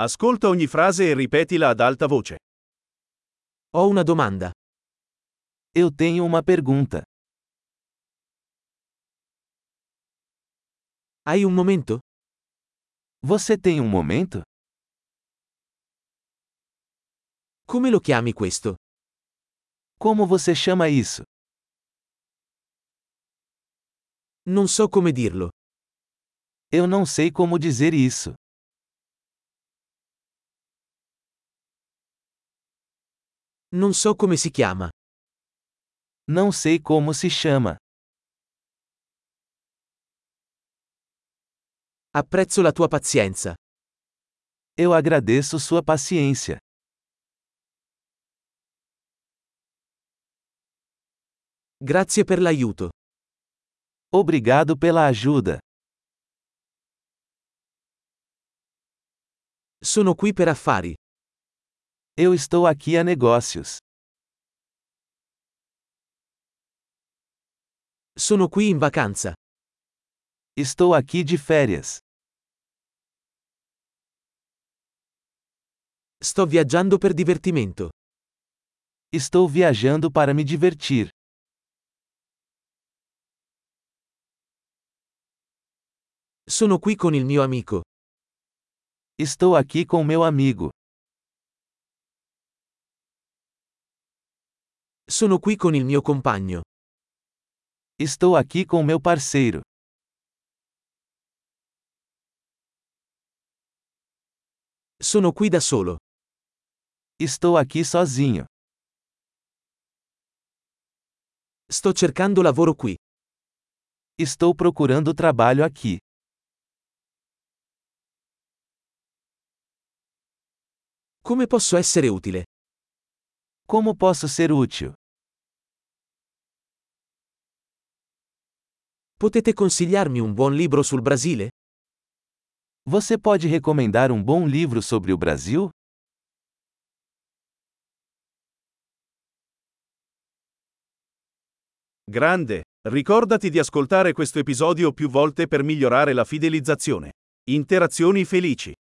Ascolta ogni frase e ripetila ad alta voce. Ho una domanda. Eu tenho uma pergunta. Hai un momento? Você tem um momento? Come lo chiami questo? Como você chama isso? Non so come dirlo. Eu não sei como dizer isso. Non so come si chiama. Não sei como se chama. Apprezzo la tua pazienza. Eu agradeço sua paciência. Grazie per l'aiuto. Obrigado pela ajuda. Sono qui per affari. Eu estou aqui a negócios. Sono qui in vacanza. Estou aqui de férias. Sto viaggiando per divertimento. Estou viajando para me divertir. Sono qui con il mio amico. Estou aqui com meu amigo. Sono qui con il mio compagno. Estou aqui com meu parceiro. Sono qui da solo. Estou aqui sozinho. Sto cercando lavoro qui. Estou procurando trabalho aqui. Come posso essere utile? Como posso ser útil? Potete consigliarmi un buon libro sul Brasile? Você pode recomendar um bom livro sobre o Brasil? Grande! Ricordati di ascoltare questo episodio più volte per migliorare la fidelizzazione. Interazioni felici.